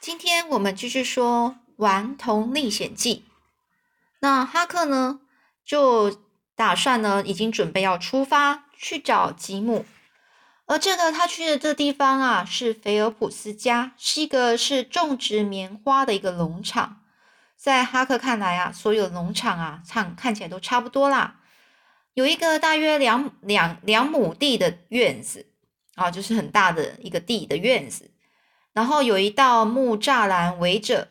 今天我们继续说《顽童历险记》。那哈克呢，就打算呢，已经准备要出发去找吉姆。而这个他去的这地方啊，是菲尔普斯家，是一个是种植棉花的一个农场。在哈克看来啊，所有农场啊，看看起来都差不多啦。有一个大约两两两亩地的院子啊，就是很大的一个地的院子，然后有一道木栅栏围着，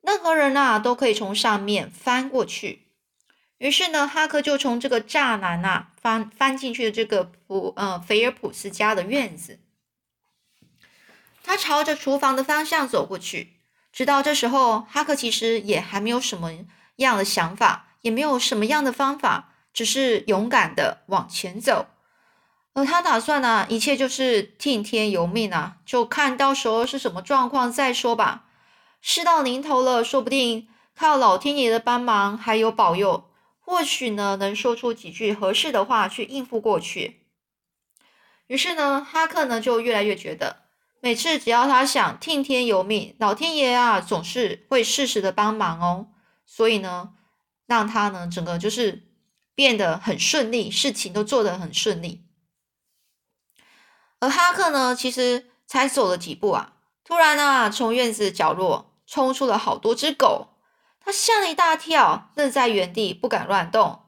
任何人啊都可以从上面翻过去。于是呢，哈克就从这个栅栏啊翻翻进去的这个普呃菲尔普斯家的院子。他朝着厨房的方向走过去，直到这时候，哈克其实也还没有什么样的想法，也没有什么样的方法。只是勇敢的往前走，而他打算呢，一切就是听天由命啊，就看到时候是什么状况再说吧。事到临头了，说不定靠老天爷的帮忙还有保佑，或许呢能说出几句合适的话去应付过去。于是呢，哈克呢就越来越觉得，每次只要他想听天由命，老天爷啊总是会适时的帮忙哦。所以呢，让他呢整个就是。变得很顺利，事情都做得很顺利。而哈克呢，其实才走了几步啊，突然呢，从院子角落冲出了好多只狗，他吓了一大跳，愣在原地不敢乱动。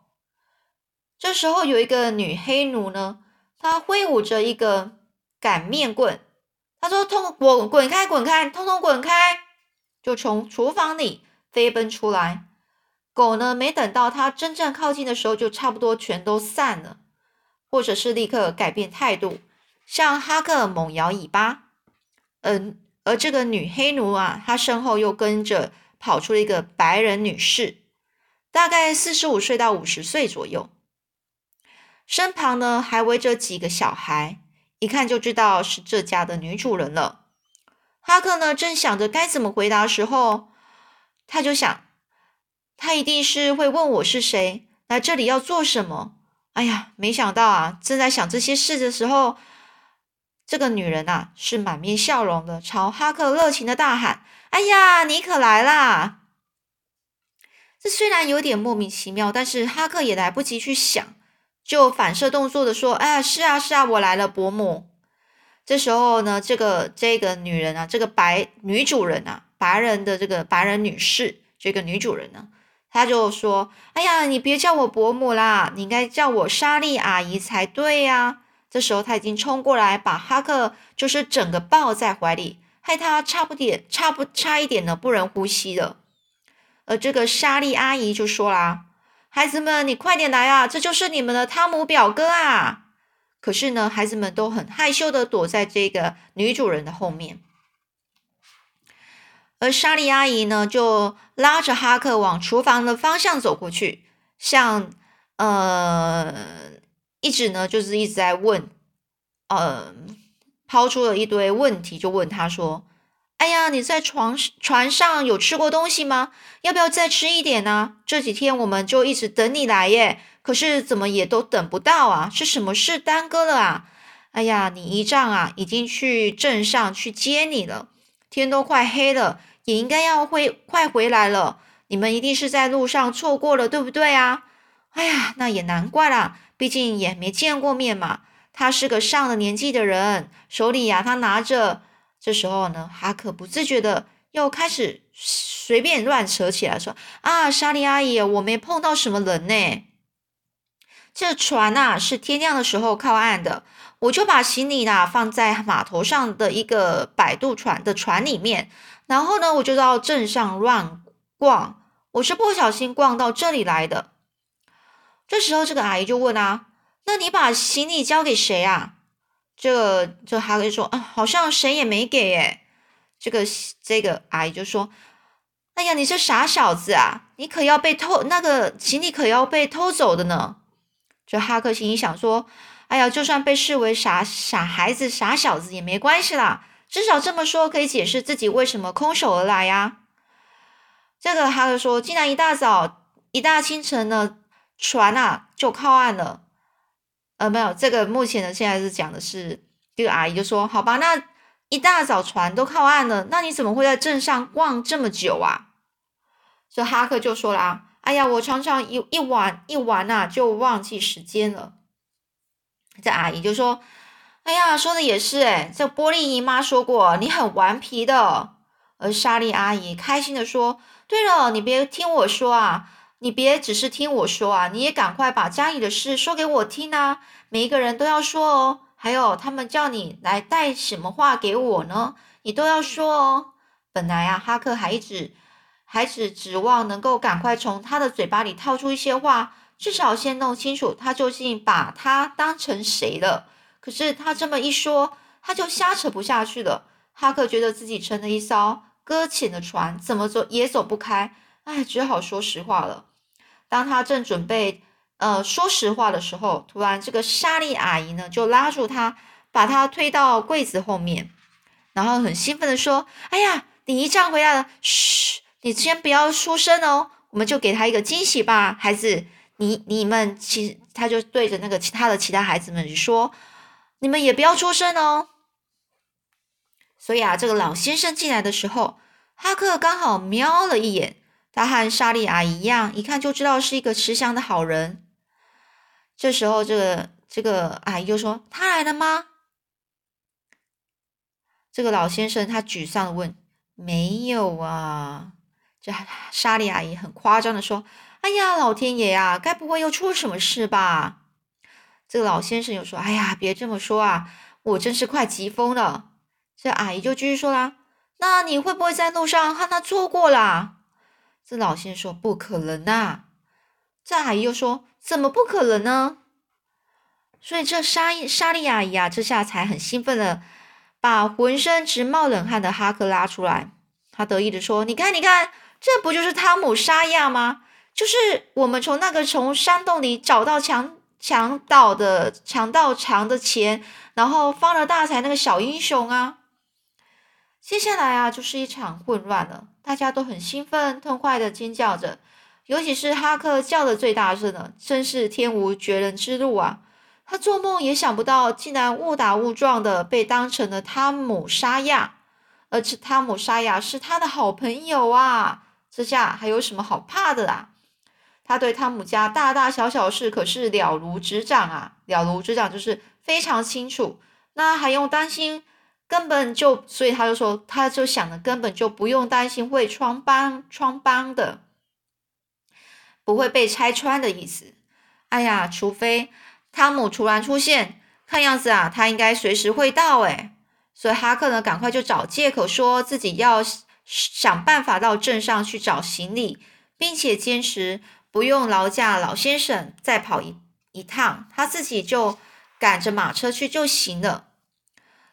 这时候有一个女黑奴呢，她挥舞着一个擀面棍，她说：“通滚滚开，滚开，通通滚开！”就从厨房里飞奔出来。狗呢，没等到它真正靠近的时候，就差不多全都散了，或者是立刻改变态度，向哈克猛摇尾巴。嗯，而这个女黑奴啊，她身后又跟着跑出了一个白人女士，大概四十五岁到五十岁左右，身旁呢还围着几个小孩，一看就知道是这家的女主人了。哈克呢正想着该怎么回答的时候，他就想。他一定是会问我是谁，来这里要做什么。哎呀，没想到啊，正在想这些事的时候，这个女人啊是满面笑容的，朝哈克热情的大喊：“哎呀，你可来啦！”这虽然有点莫名其妙，但是哈克也来不及去想，就反射动作的说：“哎呀，是啊，是啊，我来了，伯母。”这时候呢，这个这个女人啊，这个白女主人啊，白人的这个白人女士，这个女主人呢。她就说：“哎呀，你别叫我伯母啦，你应该叫我莎莉阿姨才对呀。”这时候他已经冲过来，把哈克就是整个抱在怀里，害他差不点、差不差一点呢，不能呼吸了。而这个莎莉阿姨就说啦：“孩子们，你快点来啊，这就是你们的汤姆表哥啊！”可是呢，孩子们都很害羞的躲在这个女主人的后面。而莎莉阿姨呢，就拉着哈克往厨房的方向走过去，像呃，一直呢就是一直在问，呃，抛出了一堆问题，就问他说：“哎呀，你在床船上有吃过东西吗？要不要再吃一点呢？这几天我们就一直等你来耶，可是怎么也都等不到啊？是什么事耽搁了啊？哎呀，你姨丈啊，已经去镇上去接你了，天都快黑了。”也应该要回快回来了，你们一定是在路上错过了，对不对啊？哎呀，那也难怪啦，毕竟也没见过面嘛。他是个上了年纪的人，手里呀，他拿着。这时候呢，哈克不自觉的又开始随便乱扯起来，说：“啊，莎莉阿姨，我没碰到什么人呢。这船呐是天亮的时候靠岸的，我就把行李呐放在码头上的一个摆渡船的船里面。”然后呢，我就到镇上乱逛，我是不小心逛到这里来的。这时候，这个阿姨就问啊：“那你把行李交给谁啊？”这个这哈克说：“啊，好像谁也没给诶。”这个这个阿姨就说：“哎呀，你这傻小子啊，你可要被偷，那个行李可要被偷走的呢。”这哈克心里想说：“哎呀，就算被视为傻傻孩子、傻小子也没关系啦。”至少这么说可以解释自己为什么空手而来呀。这个哈克说，既然一大早、一大清晨呢，船啊就靠岸了。呃，没有，这个目前呢，现在是讲的是这个阿姨就说，好吧，那一大早船都靠岸了，那你怎么会在镇上逛这么久啊？这哈克就说了啊：“哎呀，我常常一一玩一玩呐，就忘记时间了。”这阿姨就说：“哎呀，说的也是哎，这波利姨妈说过你很顽皮的。”而莎莉阿姨开心的说：“对了，你别听我说啊，你别只是听我说啊，你也赶快把家里的事说给我听啊，每一个人都要说哦。还有他们叫你来带什么话给我呢，你都要说哦。本来啊，哈克还一直还只指望能够赶快从他的嘴巴里套出一些话，至少先弄清楚他究竟把他当成谁了。可是他这么一说，他就瞎扯不下去了。哈克觉得自己成了一艘。搁浅的船怎么走也走不开，哎，只好说实话了。当他正准备呃说实话的时候，突然这个莎莉阿姨呢就拉住他，把他推到柜子后面，然后很兴奋的说：“哎呀，你一站回来了！嘘，你先不要出声哦，我们就给他一个惊喜吧，孩子。你你们其他就对着那个其他的其他孩子们说，你们也不要出声哦。”所以啊，这个老先生进来的时候，哈克刚好瞄了一眼，他和莎莉阿姨一样，一看就知道是一个慈祥的好人。这时候，这个这个阿姨就说：“他来了吗？”这个老先生他沮丧的问：“没有啊。”这莎莉阿姨很夸张的说：“哎呀，老天爷呀，该不会又出了什么事吧？”这个老先生又说：“哎呀，别这么说啊，我真是快急疯了。”这阿姨就继续说啦：“那你会不会在路上和他错过啦？”这老先生说：“不可能啊！”这阿姨又说：“怎么不可能呢？”所以这莎莎莉阿姨啊，这下才很兴奋的把浑身直冒冷汗的哈克拉出来，他得意的说：“你看，你看，这不就是汤姆沙亚吗？就是我们从那个从山洞里找到强强盗的强盗藏的钱，然后发了大财那个小英雄啊！”接下来啊，就是一场混乱了。大家都很兴奋、痛快的尖叫着，尤其是哈克叫的最大声的，真是天无绝人之路啊！他做梦也想不到，竟然误打误撞的被当成了汤姆沙亚，而且汤姆沙亚是他的好朋友啊！这下还有什么好怕的啦？他对汤姆家大大小小事可是了如指掌啊，了如指掌就是非常清楚，那还用担心？根本就，所以他就说，他就想的根本就不用担心会穿帮穿帮的，不会被拆穿的意思。哎呀，除非汤姆突然出现，看样子啊，他应该随时会到。哎，所以哈克呢，赶快就找借口说自己要想办法到镇上去找行李，并且坚持不用劳驾老先生再跑一一趟，他自己就赶着马车去就行了。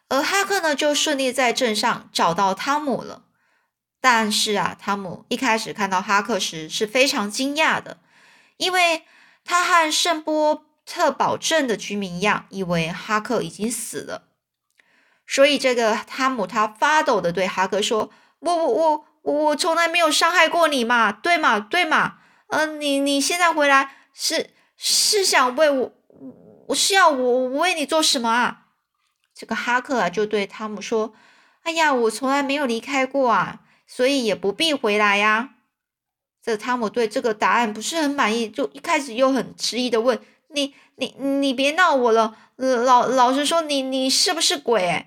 而哈克呢，就顺利在镇上找到汤姆了。但是啊，汤姆一开始看到哈克时是非常惊讶的，因为他和圣波特堡镇的居民一样，以为哈克已经死了。所以这个汤姆他发抖的对哈克说：“我我我我从来没有伤害过你嘛，对嘛对嘛？嗯，你你现在回来是是想为我，我是要我我为你做什么啊？”这个哈克啊，就对汤姆说：“哎呀，我从来没有离开过啊，所以也不必回来呀。”这汤姆对这个答案不是很满意，就一开始又很迟疑的问：“你、你、你别闹我了，老老实说，你你是不是鬼？”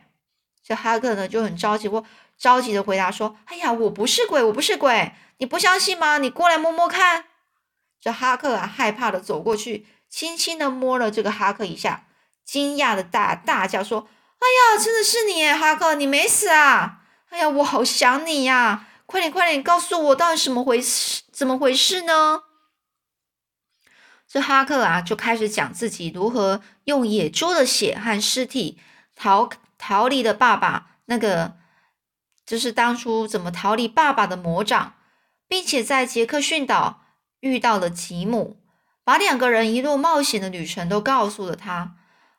这哈克呢就很着急，我着急的回答说：“哎呀，我不是鬼，我不是鬼，你不相信吗？你过来摸摸看。”这哈克啊，害怕的走过去，轻轻的摸了这个哈克一下，惊讶的大大叫说。哎呀，真的是你，哈克，你没死啊！哎呀，我好想你呀！快点，快点，告诉我到底什么回事？怎么回事呢？这哈克啊，就开始讲自己如何用野猪的血和尸体逃逃离的爸爸，那个就是当初怎么逃离爸爸的魔掌，并且在杰克逊岛遇到了吉姆，把两个人一路冒险的旅程都告诉了他，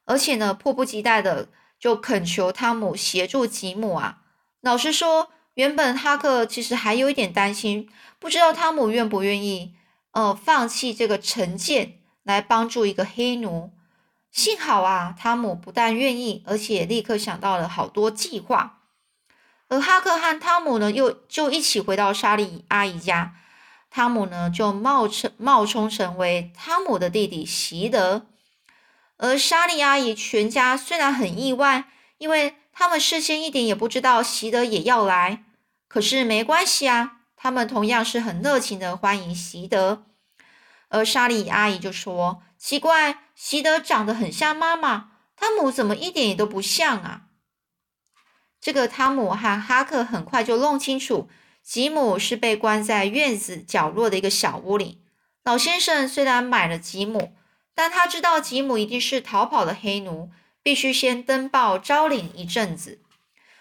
而且呢，迫不及待的。就恳求汤姆协助吉姆啊。老实说，原本哈克其实还有一点担心，不知道汤姆愿不愿意，呃，放弃这个成见来帮助一个黑奴。幸好啊，汤姆不但愿意，而且立刻想到了好多计划。而哈克和汤姆呢，又就一起回到莎莉阿姨家。汤姆呢，就冒成冒充成为汤姆的弟弟席德。而莎莉阿姨全家虽然很意外，因为他们事先一点也不知道席德也要来，可是没关系啊，他们同样是很热情的欢迎席德。而莎莉阿姨就说：“奇怪，席德长得很像妈妈，汤姆怎么一点也都不像啊？”这个汤姆和哈克很快就弄清楚，吉姆是被关在院子角落的一个小屋里。老先生虽然买了吉姆。但他知道吉姆一定是逃跑的黑奴，必须先登报招领一阵子，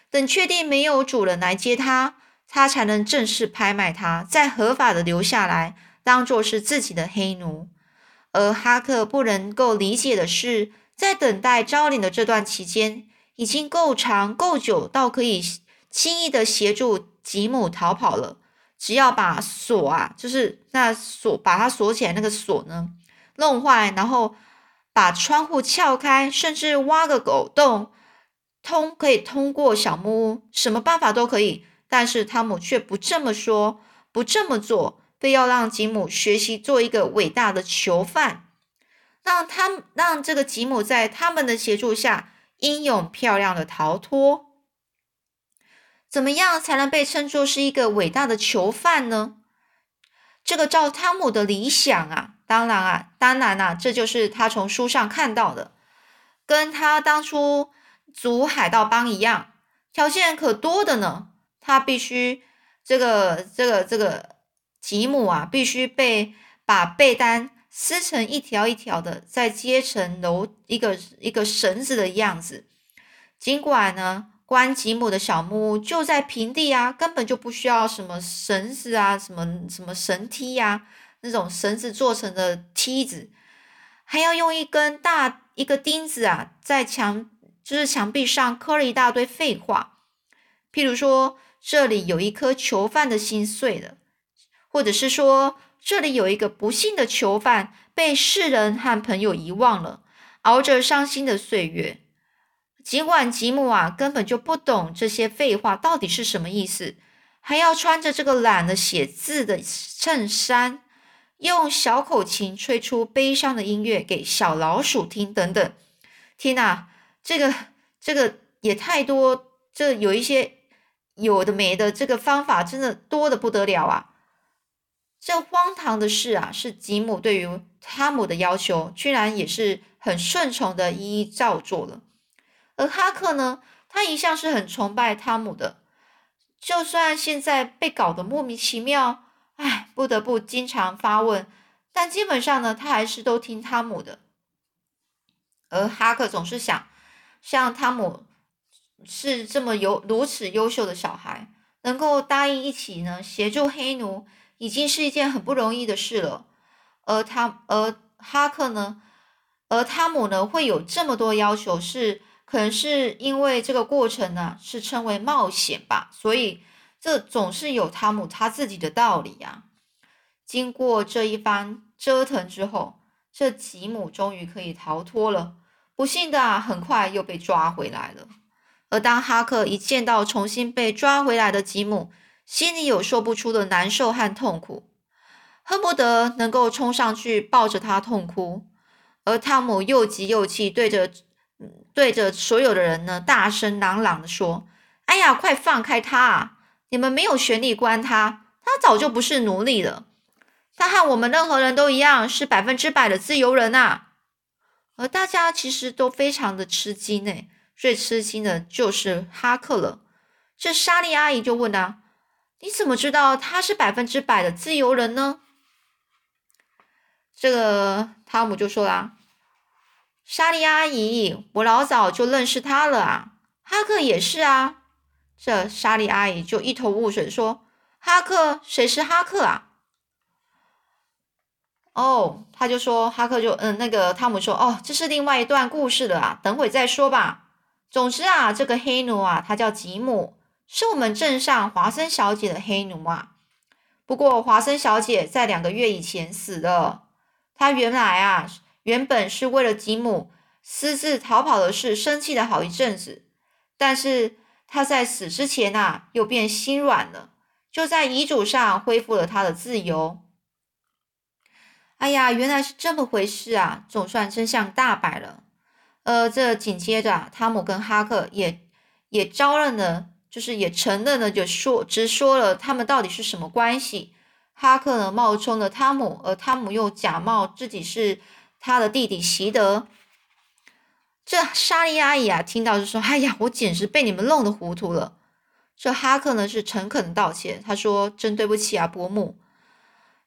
等确定没有主人来接他，他才能正式拍卖他，再合法的留下来，当做是自己的黑奴。而哈克不能够理解的是，在等待招领的这段期间，已经够长够久，到可以轻易的协助吉姆逃跑了。只要把锁啊，就是那锁，把它锁起来，那个锁呢？弄坏，然后把窗户撬开，甚至挖个狗洞，通可以通过小木屋，什么办法都可以。但是汤姆却不这么说，不这么做，非要让吉姆学习做一个伟大的囚犯，让他让这个吉姆在他们的协助下英勇漂亮的逃脱。怎么样才能被称作是一个伟大的囚犯呢？这个照汤姆的理想啊。当然啊，当然啊，这就是他从书上看到的，跟他当初组海盗帮一样，条件可多的呢。他必须这个这个这个吉姆啊，必须被把被单撕成一条一条的，再接成楼一个一个绳子的样子。尽管呢，关吉姆的小木屋就在平地啊，根本就不需要什么绳子啊，什么什么绳梯呀。那种绳子做成的梯子，还要用一根大一个钉子啊，在墙就是墙壁上刻了一大堆废话，譬如说这里有一颗囚犯的心碎了，或者是说这里有一个不幸的囚犯被世人和朋友遗忘了，熬着伤心的岁月。尽管吉姆啊根本就不懂这些废话到底是什么意思，还要穿着这个懒得写字的衬衫。用小口琴吹出悲伤的音乐给小老鼠听，等等。天哪，这个这个也太多，这有一些有的没的，这个方法真的多的不得了啊！这荒唐的事啊，是吉姆对于汤姆的要求，居然也是很顺从的一一照做了。而哈克呢，他一向是很崇拜汤姆的，就算现在被搞得莫名其妙。不得不经常发问，但基本上呢，他还是都听汤姆的。而哈克总是想，像汤姆是这么优如此优秀的小孩，能够答应一起呢协助黑奴，已经是一件很不容易的事了。而他，而哈克呢，而汤姆呢，会有这么多要求，是可能是因为这个过程呢是称为冒险吧，所以。这总是有汤姆他自己的道理呀。经过这一番折腾之后，这吉姆终于可以逃脱了。不幸的啊，很快又被抓回来了。而当哈克一见到重新被抓回来的吉姆，心里有说不出的难受和痛苦，恨不得能够冲上去抱着他痛哭。而汤姆又急又气，对着对着所有的人呢，大声朗朗的说：“哎呀，快放开他啊！”你们没有权利关他，他早就不是奴隶了。他和我们任何人都一样，是百分之百的自由人啊！而大家其实都非常的吃惊呢。最吃惊的就是哈克了。这莎莉阿姨就问啊：“你怎么知道他是百分之百的自由人呢？”这个汤姆就说啦：“莎莉阿姨，我老早就认识他了啊。哈克也是啊。”这莎莉阿姨就一头雾水，说：“哈克，谁是哈克啊？”哦，他就说：“哈克就嗯，那个汤姆说，哦，这是另外一段故事了啊，等会再说吧。总之啊，这个黑奴啊，他叫吉姆，是我们镇上华森小姐的黑奴啊。不过华森小姐在两个月以前死了。她原来啊，原本是为了吉姆私自逃跑的事生气了好一阵子，但是。”她在死之前呐，又变心软了，就在遗嘱上恢复了他的自由。哎呀，原来是这么回事啊！总算真相大白了。呃，这紧接着，汤姆跟哈克也也招认了，就是也承认了，就说直说了他们到底是什么关系。哈克呢冒充了汤姆，而汤姆又假冒自己是他的弟弟席德。这莎莉阿姨啊，听到就说：“哎呀，我简直被你们弄得糊涂了。”这哈克呢是诚恳的道歉，他说：“真对不起啊，伯母。”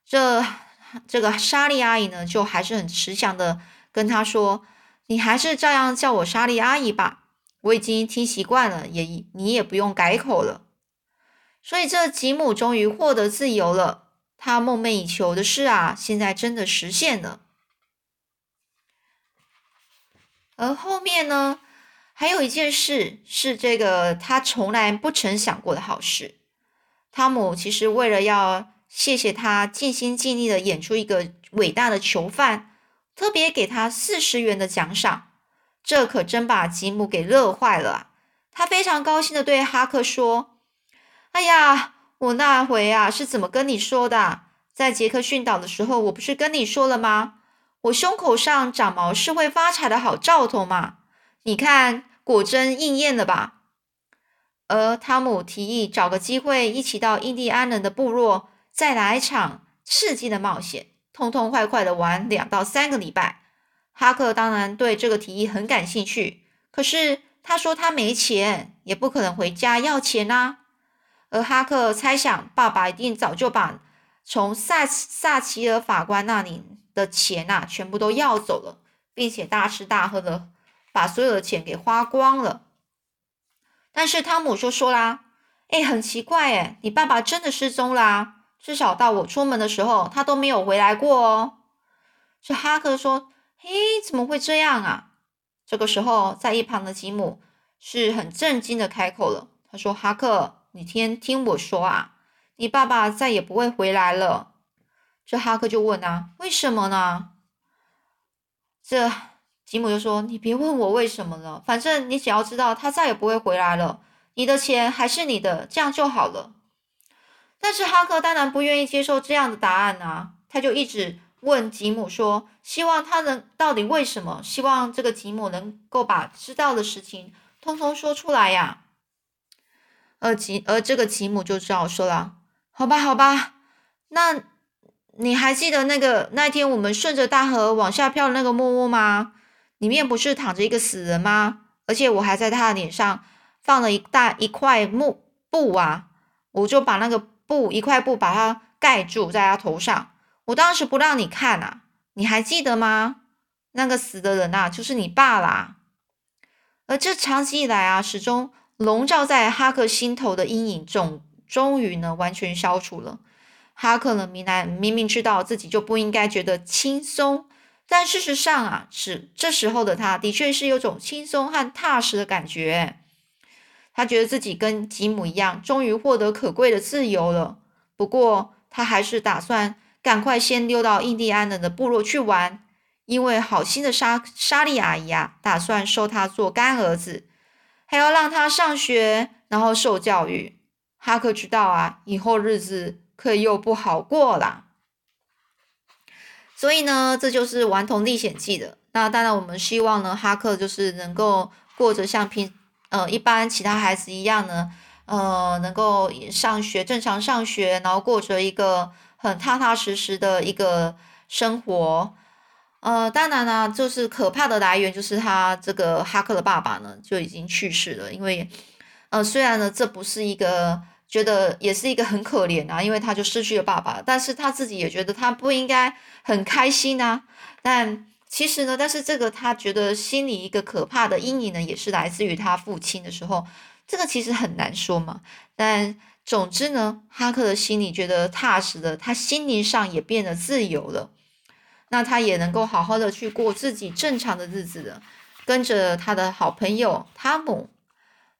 这这个莎莉阿姨呢，就还是很慈祥的跟他说：“你还是照样叫我莎莉阿姨吧，我已经听习惯了，也你也不用改口了。”所以这吉姆终于获得自由了，他梦寐以求的事啊，现在真的实现了。而后面呢，还有一件事是这个他从来不曾想过的好事。汤姆其实为了要谢谢他尽心尽力的演出一个伟大的囚犯，特别给他四十元的奖赏。这可真把吉姆给乐坏了！他非常高兴的对哈克说：“哎呀，我那回啊是怎么跟你说的？在杰克逊岛的时候，我不是跟你说了吗？”我胸口上长毛是会发财的好兆头嘛？你看，果真应验了吧？而汤姆提议找个机会一起到印第安人的部落，再来一场刺激的冒险，痛痛快快的玩两到三个礼拜。哈克当然对这个提议很感兴趣，可是他说他没钱，也不可能回家要钱啊。而哈克猜想，爸爸一定早就把从萨萨奇尔法官那里。的钱呐，全部都要走了，并且大吃大喝的把所有的钱给花光了。但是汤姆就说啦：“哎，很奇怪哎，你爸爸真的失踪啦？至少到我出门的时候，他都没有回来过哦。”这哈克说：“嘿，怎么会这样啊？”这个时候，在一旁的吉姆是很震惊的开口了，他说：“哈克，你先听我说啊，你爸爸再也不会回来了。”这哈克就问啊，为什么呢？这吉姆就说：“你别问我为什么了，反正你只要知道他再也不会回来了，你的钱还是你的，这样就好了。”但是哈克当然不愿意接受这样的答案啊，他就一直问吉姆说：“希望他能到底为什么？希望这个吉姆能够把知道的事情通通说出来呀。”而吉而这个吉姆就只好说了：“好吧，好吧，那。”你还记得那个那天我们顺着大河往下漂的那个木屋吗？里面不是躺着一个死人吗？而且我还在他的脸上放了一大一块木布啊！我就把那个布一块布把它盖住在他头上。我当时不让你看啊，你还记得吗？那个死的人呐，就是你爸啦。而这长期以来啊，始终笼罩在哈克心头的阴影，终终于呢完全消除了。哈克呢？明南明明知道自己就不应该觉得轻松，但事实上啊，是这时候的他的确是有种轻松和踏实的感觉。他觉得自己跟吉姆一样，终于获得可贵的自由了。不过，他还是打算赶快先溜到印第安人的部落去玩，因为好心的莎莎莉阿姨啊，打算收他做干儿子，还要让他上学，然后受教育。哈克知道啊，以后日子。可又不好过啦，所以呢，这就是《顽童历险记》的。那当然，我们希望呢，哈克就是能够过着像平呃一般其他孩子一样呢，呃，能够上学正常上学，然后过着一个很踏踏实实的一个生活。呃，当然呢，就是可怕的来源就是他这个哈克的爸爸呢就已经去世了，因为呃，虽然呢这不是一个。觉得也是一个很可怜啊，因为他就失去了爸爸，但是他自己也觉得他不应该很开心啊。但其实呢，但是这个他觉得心里一个可怕的阴影呢，也是来自于他父亲的时候，这个其实很难说嘛。但总之呢，哈克的心里觉得踏实的，他心灵上也变得自由了，那他也能够好好的去过自己正常的日子了，跟着他的好朋友汤姆。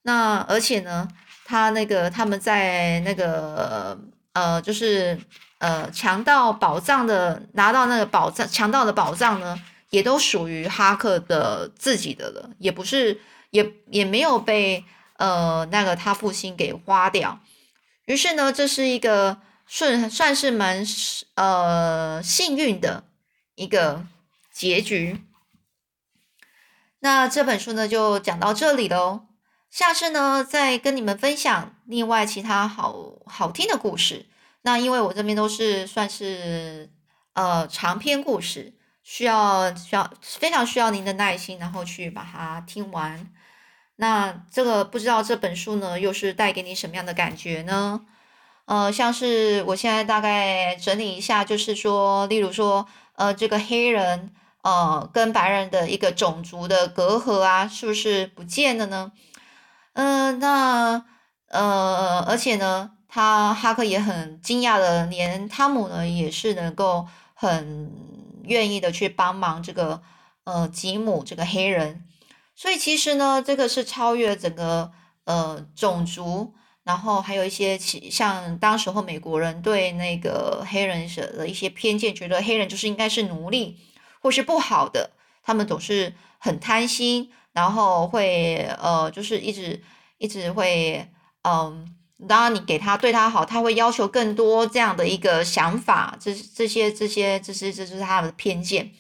那而且呢。他那个他们在那个呃，就是呃，强盗宝藏的拿到那个宝藏，强盗的宝藏呢，也都属于哈克的自己的了，也不是也也没有被呃那个他父亲给花掉。于是呢，这是一个顺算是蛮呃幸运的一个结局。那这本书呢，就讲到这里喽。下次呢，再跟你们分享另外其他好好听的故事。那因为我这边都是算是呃长篇故事，需要需要非常需要您的耐心，然后去把它听完。那这个不知道这本书呢，又是带给你什么样的感觉呢？呃，像是我现在大概整理一下，就是说，例如说，呃，这个黑人。呃，跟白人的一个种族的隔阂啊，是不是不见了呢？嗯，那呃，而且呢，他哈克也很惊讶的，连汤姆呢也是能够很愿意的去帮忙这个呃吉姆这个黑人，所以其实呢，这个是超越整个呃种族，然后还有一些像当时候美国人对那个黑人的一些偏见，觉得黑人就是应该是奴隶。或是不好的，他们总是很贪心，然后会呃，就是一直一直会嗯，当然你给他对他好，他会要求更多这样的一个想法，这这些这些这些这是他的偏见。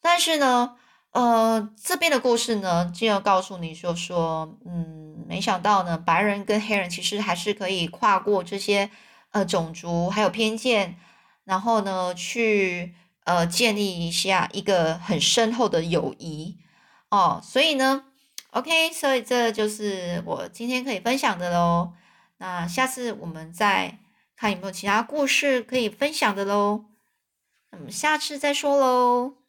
但是呢，呃，这边的故事呢，就要告诉你说说，嗯，没想到呢，白人跟黑人其实还是可以跨过这些呃种族还有偏见，然后呢去。呃，建立一下一个很深厚的友谊哦，所以呢，OK，所以这就是我今天可以分享的喽。那下次我们再看有没有其他故事可以分享的喽。那么下次再说喽。